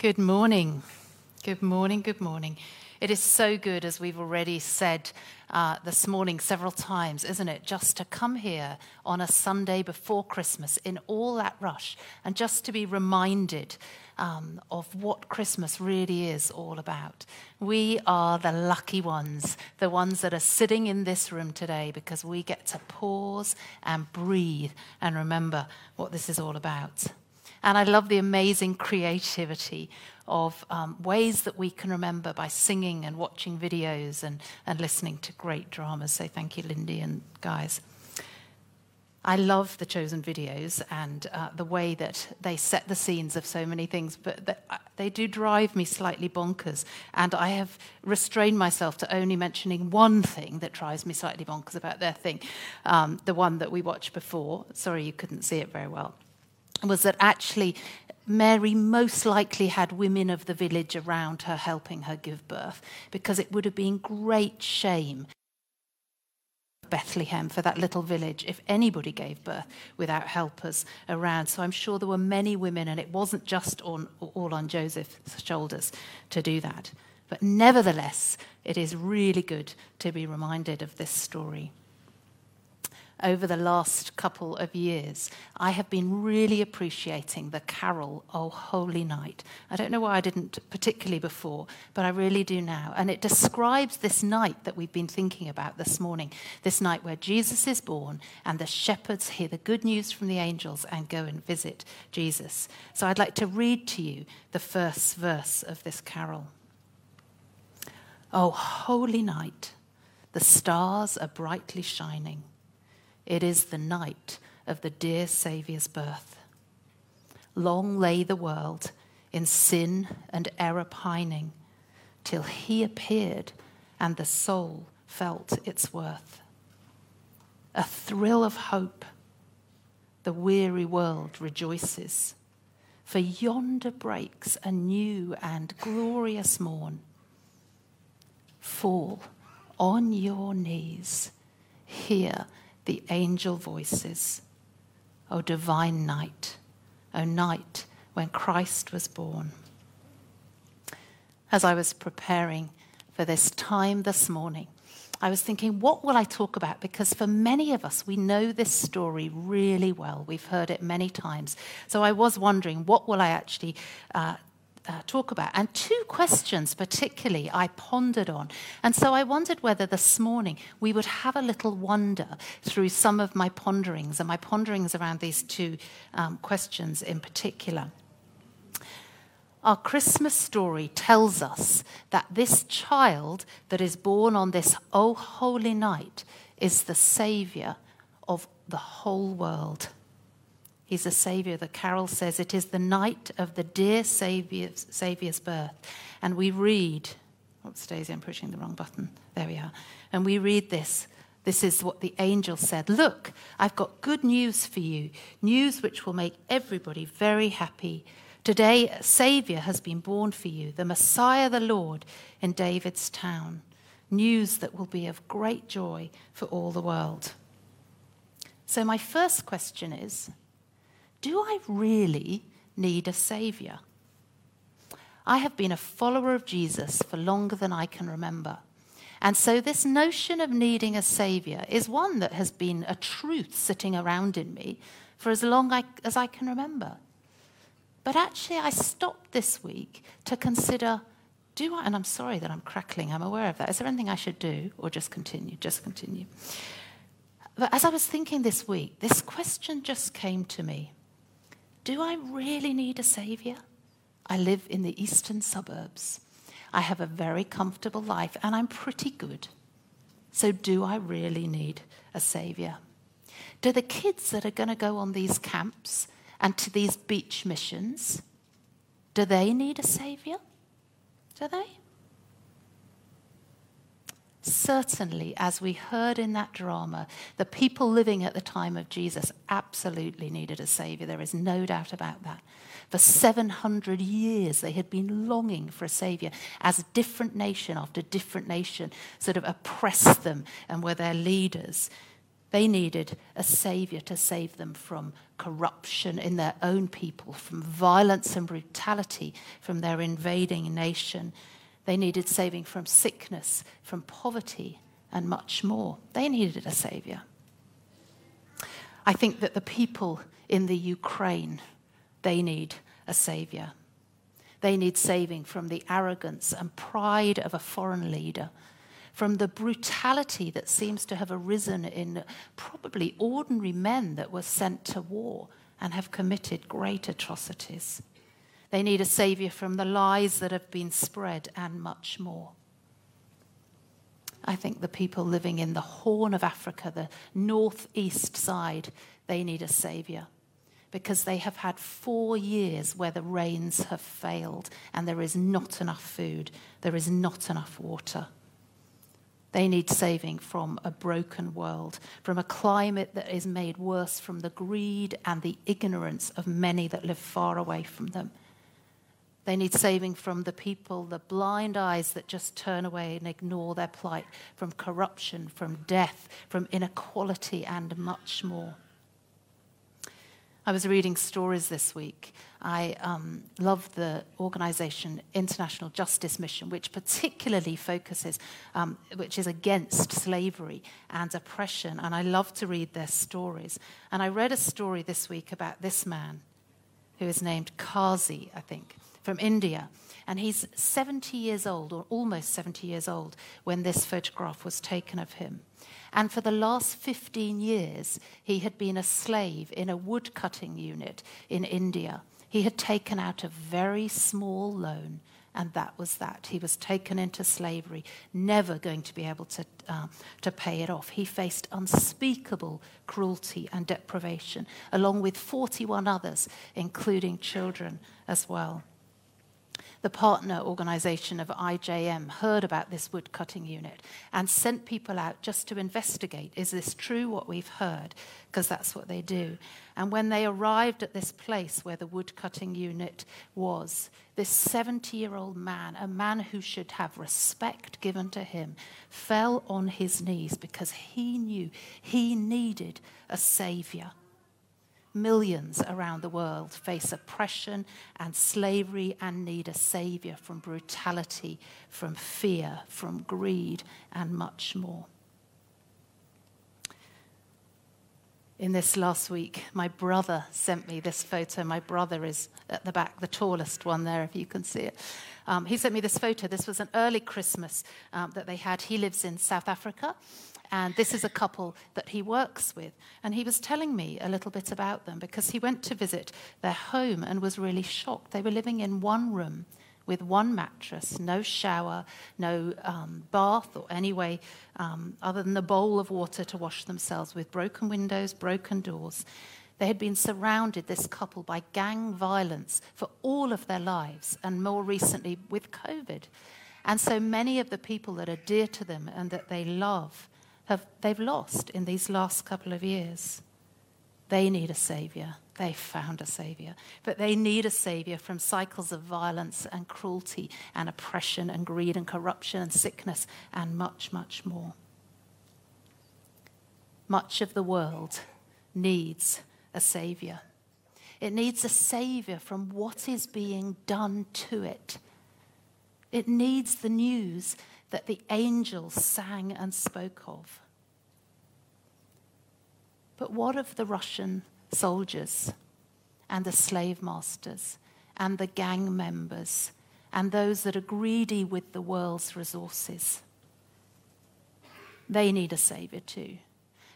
Good morning. Good morning. Good morning. It is so good, as we've already said uh, this morning several times, isn't it? Just to come here on a Sunday before Christmas in all that rush and just to be reminded um, of what Christmas really is all about. We are the lucky ones, the ones that are sitting in this room today because we get to pause and breathe and remember what this is all about. And I love the amazing creativity of um, ways that we can remember by singing and watching videos and, and listening to great dramas. So thank you, Lindy and guys. I love the chosen videos and uh, the way that they set the scenes of so many things, but uh, they do drive me slightly bonkers. And I have restrained myself to only mentioning one thing that drives me slightly bonkers about their thing, um, the one that we watched before. Sorry, you couldn't see it very well was that actually Mary most likely had women of the village around her helping her give birth because it would have been great shame Bethlehem for that little village if anybody gave birth without helpers around. So I'm sure there were many women, and it wasn't just on, all on Joseph's shoulders to do that. But nevertheless, it is really good to be reminded of this story over the last couple of years, I have been really appreciating the carol, O Holy Night. I don't know why I didn't particularly before, but I really do now. And it describes this night that we've been thinking about this morning this night where Jesus is born and the shepherds hear the good news from the angels and go and visit Jesus. So I'd like to read to you the first verse of this carol. O holy night, the stars are brightly shining. It is the night of the dear Saviour's birth. Long lay the world in sin and error pining, till he appeared and the soul felt its worth. A thrill of hope, the weary world rejoices, for yonder breaks a new and glorious morn. Fall on your knees, hear the angel voices. O divine night, O night when Christ was born. As I was preparing for this time this morning, I was thinking, what will I talk about? Because for many of us, we know this story really well. We've heard it many times. So I was wondering, what will I actually uh, uh, talk about. And two questions, particularly, I pondered on. And so I wondered whether this morning we would have a little wonder through some of my ponderings and my ponderings around these two um, questions in particular. Our Christmas story tells us that this child that is born on this oh holy night is the Savior of the whole world. He's a Savior. The carol says it is the night of the dear Savior's, Savior's birth. And we read, oh, oops, Daisy, I'm pushing the wrong button. There we are. And we read this. This is what the angel said Look, I've got good news for you, news which will make everybody very happy. Today, a Savior has been born for you, the Messiah, the Lord, in David's town. News that will be of great joy for all the world. So, my first question is do I really need a Savior? I have been a follower of Jesus for longer than I can remember. And so, this notion of needing a Savior is one that has been a truth sitting around in me for as long as I can remember. But actually, I stopped this week to consider do I, and I'm sorry that I'm crackling, I'm aware of that. Is there anything I should do or just continue? Just continue. But as I was thinking this week, this question just came to me do I really need a savior? I live in the eastern suburbs. I have a very comfortable life and I'm pretty good. So, do I really need a savior? Do the kids that are going to go on these camps and to these beach missions, do they need a savior? Do they? Certainly, as we heard in that drama, the people living at the time of Jesus absolutely needed a Savior. There is no doubt about that. For 700 years, they had been longing for a Savior as different nation after different nation sort of oppressed them and were their leaders. They needed a savior to save them from corruption in their own people, from violence and brutality from their invading nation. They needed saving from sickness, from poverty, and much more. They needed a savior. I think that the people in the Ukraine, they need a savior. They need saving from the arrogance and pride of a foreign leader from the brutality that seems to have arisen in probably ordinary men that were sent to war and have committed great atrocities. They need a savior from the lies that have been spread and much more. I think the people living in the Horn of Africa, the northeast side, they need a savior because they have had four years where the rains have failed and there is not enough food, there is not enough water. They need saving from a broken world, from a climate that is made worse from the greed and the ignorance of many that live far away from them. They need saving from the people, the blind eyes that just turn away and ignore their plight, from corruption, from death, from inequality, and much more. I was reading stories this week. I um, love the organization International Justice Mission, which particularly focuses, um, which is against slavery and oppression. And I love to read their stories. And I read a story this week about this man who is named Kazi, I think, from India. And he's 70 years old, or almost 70 years old, when this photograph was taken of him. And for the last 15 years, he had been a slave in a woodcutting unit in India. He had taken out a very small loan, and that was that. He was taken into slavery, never going to be able to, uh, to pay it off. He faced unspeakable cruelty and deprivation, along with 41 others, including children as well the partner organization of IJM heard about this woodcutting unit and sent people out just to investigate is this true what we've heard? Because that's what they do. And when they arrived at this place where the woodcutting unit was, this 70 year old man, a man who should have respect given to him, fell on his knees because he knew he needed a savior. Millions around the world face oppression and slavery and need a savior from brutality, from fear, from greed, and much more. In this last week, my brother sent me this photo. My brother is at the back, the tallest one there, if you can see it. Um, he sent me this photo. This was an early Christmas um, that they had. He lives in South Africa, and this is a couple that he works with. And he was telling me a little bit about them because he went to visit their home and was really shocked. They were living in one room with one mattress, no shower, no um, bath, or any way um, other than the bowl of water to wash themselves, with broken windows, broken doors. They had been surrounded, this couple, by gang violence for all of their lives, and more recently with COVID. And so many of the people that are dear to them and that they love have, they've lost in these last couple of years. They need a savior. They found a savior. But they need a savior from cycles of violence and cruelty and oppression and greed and corruption and sickness and much, much more. Much of the world needs a savior. It needs a savior from what is being done to it. It needs the news that the angels sang and spoke of. But what of the Russian soldiers and the slave masters and the gang members and those that are greedy with the world's resources? They need a savior too.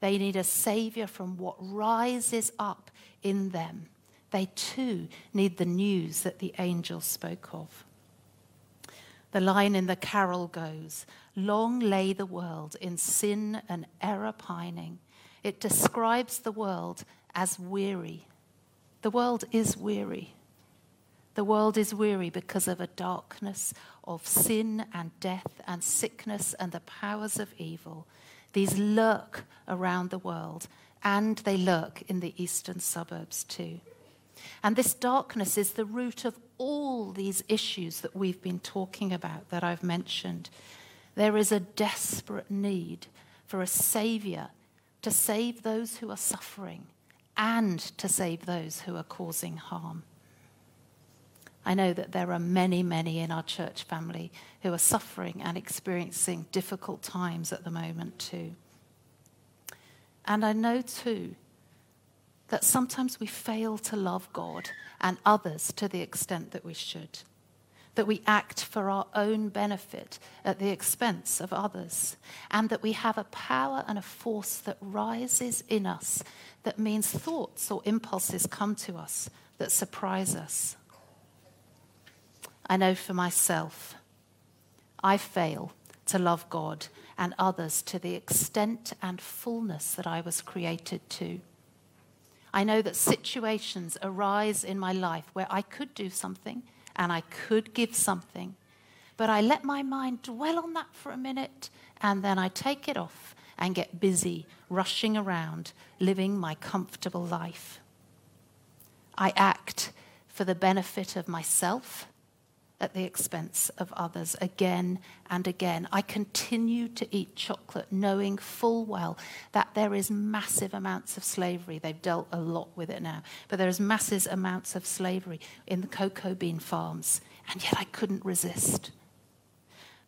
They need a savior from what rises up in them. They too need the news that the angels spoke of. The line in the carol goes Long lay the world in sin and error pining. It describes the world as weary. The world is weary. The world is weary because of a darkness of sin and death and sickness and the powers of evil. These lurk around the world, and they lurk in the eastern suburbs too. And this darkness is the root of all these issues that we've been talking about, that I've mentioned. There is a desperate need for a Savior to save those who are suffering and to save those who are causing harm. I know that there are many, many in our church family who are suffering and experiencing difficult times at the moment, too. And I know, too, that sometimes we fail to love God and others to the extent that we should. That we act for our own benefit at the expense of others. And that we have a power and a force that rises in us that means thoughts or impulses come to us that surprise us I know for myself, I fail to love God and others to the extent and fullness that I was created to. I know that situations arise in my life where I could do something and I could give something, but I let my mind dwell on that for a minute and then I take it off and get busy rushing around living my comfortable life. I act for the benefit of myself at the expense of others again and again. I continue to eat chocolate knowing full well that there is massive amounts of slavery. They've dealt a lot with it now, but there is massive amounts of slavery in the cocoa bean farms, and yet I couldn't resist.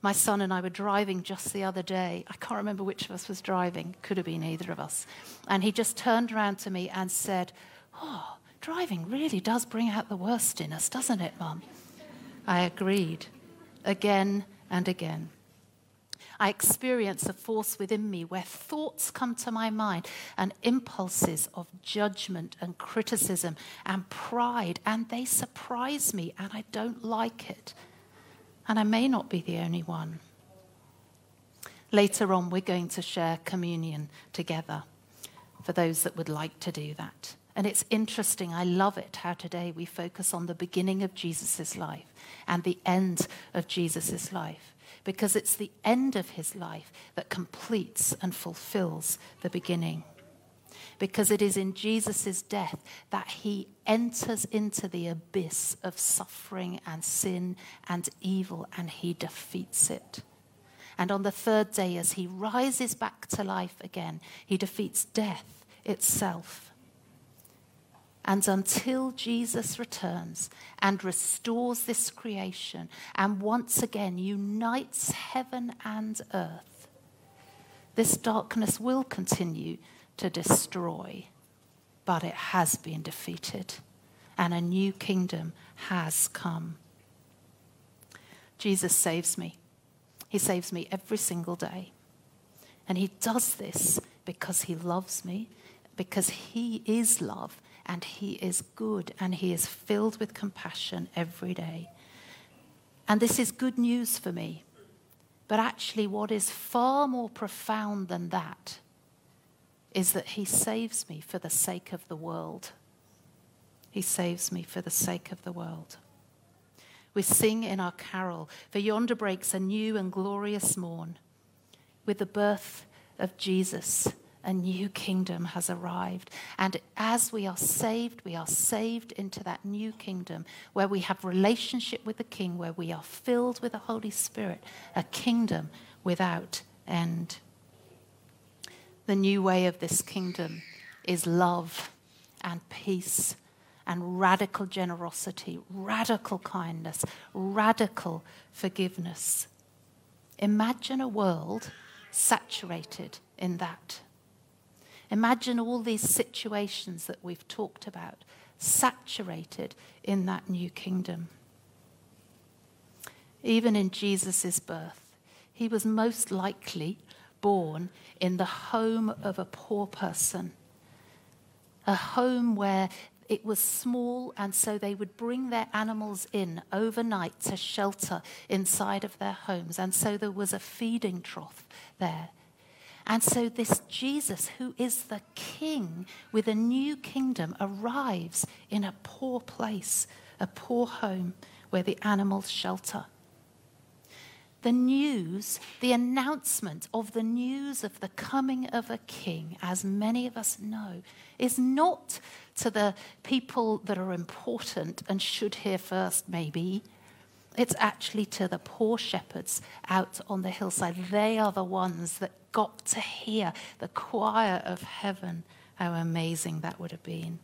My son and I were driving just the other day. I can't remember which of us was driving, could have been either of us. And he just turned around to me and said, Oh, driving really does bring out the worst in us, doesn't it, Mum? I agreed again and again. I experience a force within me where thoughts come to my mind and impulses of judgment and criticism and pride, and they surprise me, and I don't like it. And I may not be the only one. Later on, we're going to share communion together for those that would like to do that. And it's interesting, I love it how today we focus on the beginning of Jesus' life and the end of Jesus' life, because it's the end of his life that completes and fulfills the beginning. Because it is in Jesus' death that he enters into the abyss of suffering and sin and evil and he defeats it. And on the third day, as he rises back to life again, he defeats death itself and until Jesus returns and restores this creation and once again unites heaven and earth, this darkness will continue to destroy, but it has been defeated and a new kingdom has come. Jesus saves me. He saves me every single day. And he does this because he loves me, because he is love, and He is good and He is filled with compassion every day. And this is good news for me. But actually, what is far more profound than that is that He saves me for the sake of the world. He saves me for the sake of the world. We sing in our carol, For yonder breaks a new and glorious morn, with the birth of Jesus a new kingdom has arrived. And as we are saved, we are saved into that new kingdom where we have relationship with the King, where we are filled with the Holy Spirit, a kingdom without end. The new way of this kingdom is love and peace and radical generosity, radical kindness, radical forgiveness. Imagine a world saturated in that. Imagine all these situations that we've talked about saturated in that new kingdom. Even in Jesus' birth, he was most likely born in the home of a poor person, a home where it was small, and so they would bring their animals in overnight to shelter inside of their homes. And so there was a feeding trough there. And so, this Jesus, who is the king with a new kingdom, arrives in a poor place, a poor home where the animals shelter. The news, the announcement of the news of the coming of a king, as many of us know, is not to the people that are important and should hear first, maybe. It's actually to the poor shepherds out on the hillside. They are the ones that got to hear the choir of heaven. How amazing that would have been.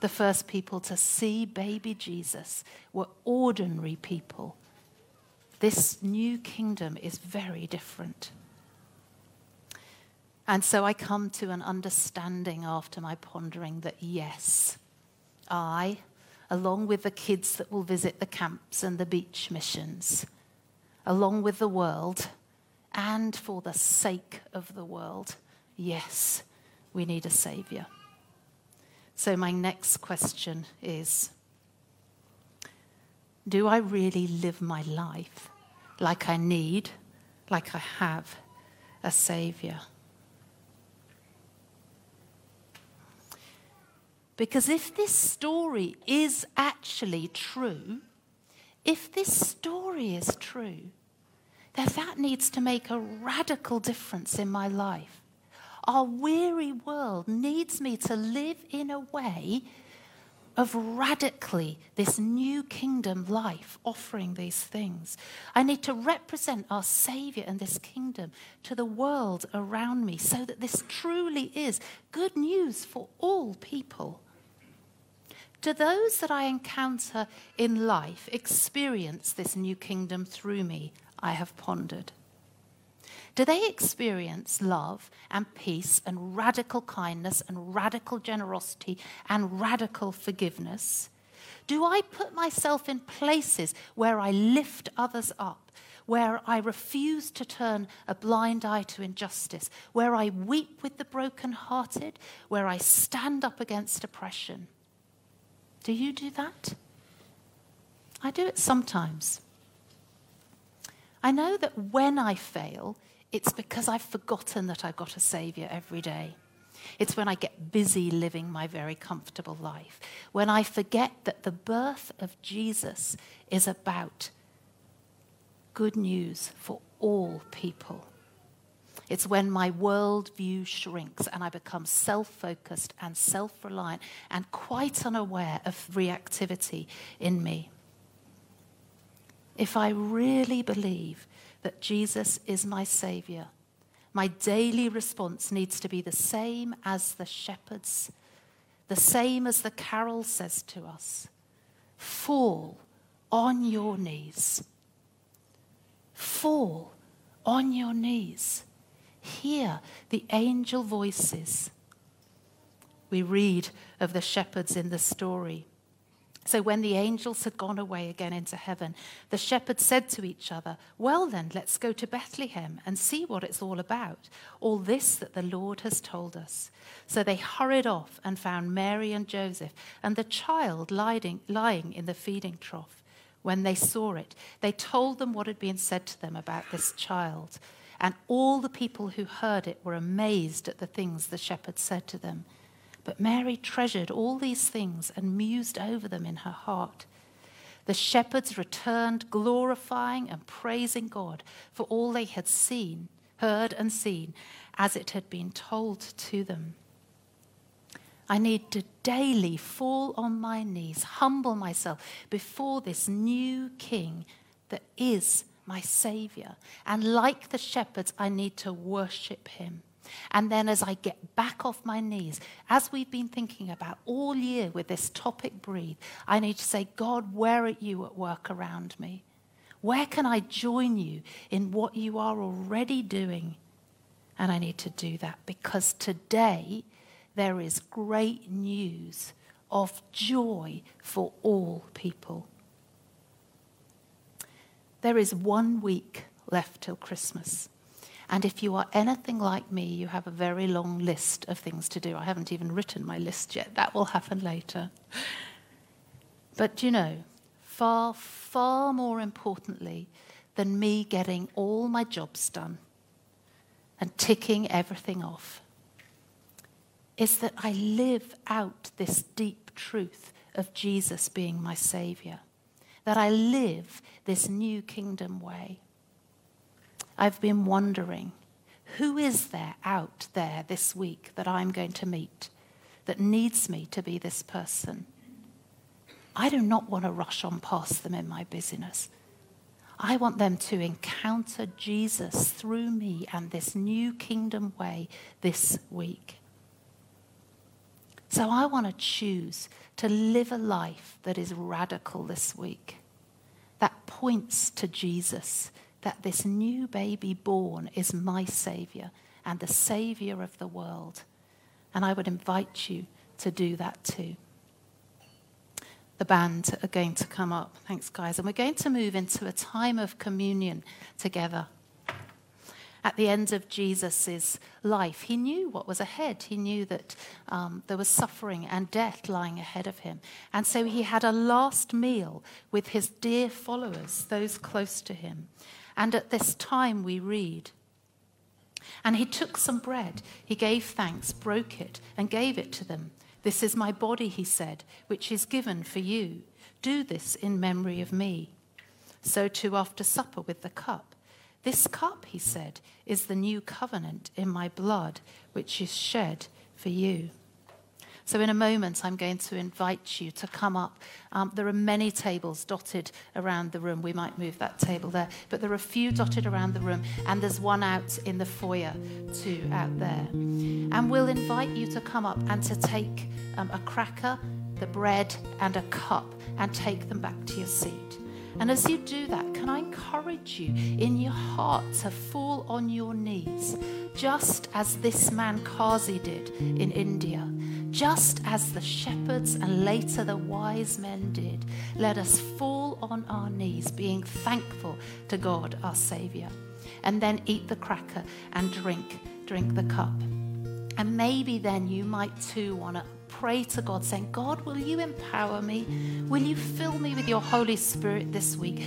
The first people to see baby Jesus were ordinary people. This new kingdom is very different. And so I come to an understanding after my pondering that yes, I, along with the kids that will visit the camps and the beach missions, along with the world, and for the sake of the world, yes, we need a Savior. So, my next question is Do I really live my life like I need, like I have a Savior? Because if this story is actually true, if this story is true, then that needs to make a radical difference in my life. Our weary world needs me to live in a way of radically this new kingdom life offering these things. I need to represent our Savior and this kingdom to the world around me so that this truly is good news for all people. Do those that I encounter in life experience this new kingdom through me? I have pondered. Do they experience love and peace and radical kindness and radical generosity and radical forgiveness? Do I put myself in places where I lift others up, where I refuse to turn a blind eye to injustice, where I weep with the brokenhearted, where I stand up against oppression? Do you do that? I do it sometimes. I know that when I fail, it's because I've forgotten that I've got a Savior every day. It's when I get busy living my very comfortable life, when I forget that the birth of Jesus is about good news for all people. It's when my worldview shrinks and I become self focused and self reliant and quite unaware of reactivity in me. If I really believe that Jesus is my Savior, my daily response needs to be the same as the shepherds, the same as the carol says to us fall on your knees. Fall on your knees hear the angel voices. We read of the shepherds in the story. So when the angels had gone away again into heaven, the shepherds said to each other, Well, then, let's go to Bethlehem and see what it's all about, all this that the Lord has told us. So they hurried off and found Mary and Joseph and the child lying, lying in the feeding trough. When they saw it, they told them what had been said to them about this child. And all the people who heard it were amazed at the things the shepherds said to them. But Mary treasured all these things and mused over them in her heart. The shepherds returned, glorifying and praising God for all they had seen, heard, and seen, as it had been told to them. I need to daily fall on my knees, humble myself before this new King that is my Savior. And like the shepherds, I need to worship Him. And then, as I get back off my knees, as we've been thinking about all year with this topic, breathe, I need to say, God, where are you at work around me? Where can I join you in what you are already doing? And I need to do that because today there is great news of joy for all people. There is one week left till Christmas. And if you are anything like me, you have a very long list of things to do. I haven't even written my list yet. That will happen later. But you know, far, far more importantly than me getting all my jobs done and ticking everything off is that I live out this deep truth of Jesus being my Savior that I live this new kingdom way. I've been wondering who is there out there this week that I'm going to meet that needs me to be this person? I do not want to rush on past them in my busyness. I want them to encounter Jesus through me and this new kingdom way this week. So I want to choose to live a life that is radical this week, that points to Jesus, that this new baby born is my Savior and the Savior of the world. And I would invite you to do that too. The band are going to come up. Thanks, guys. And we're going to move into a time of communion together. At the end of Jesus' life, he knew what was ahead. He knew that um, there was suffering and death lying ahead of him. And so he had a last meal with his dear followers, those close to him. And at this time, we read, and he took some bread, he gave thanks, broke it, and gave it to them. This is my body, he said, which is given for you. Do this in memory of me. So too after supper with the cup. This cup, he said, is the new covenant in my blood, which is shed for you. So, in a moment, I'm going to invite you to come up. Um, there are many tables dotted around the room. We might move that table there, but there are a few dotted around the room, and there's one out in the foyer, too, out there. And we'll invite you to come up and to take um, a cracker, the bread, and a cup, and take them back to your seat. And as you do that, can I encourage you in your heart to fall on your knees, just as this man Kazi did in India? Just as the shepherds and later the wise men did, let us fall on our knees, being thankful to God, our Savior, and then eat the cracker and drink, drink the cup. And maybe then you might too want to pray to God, saying, God, will you empower me? Will you fill me with your Holy Spirit this week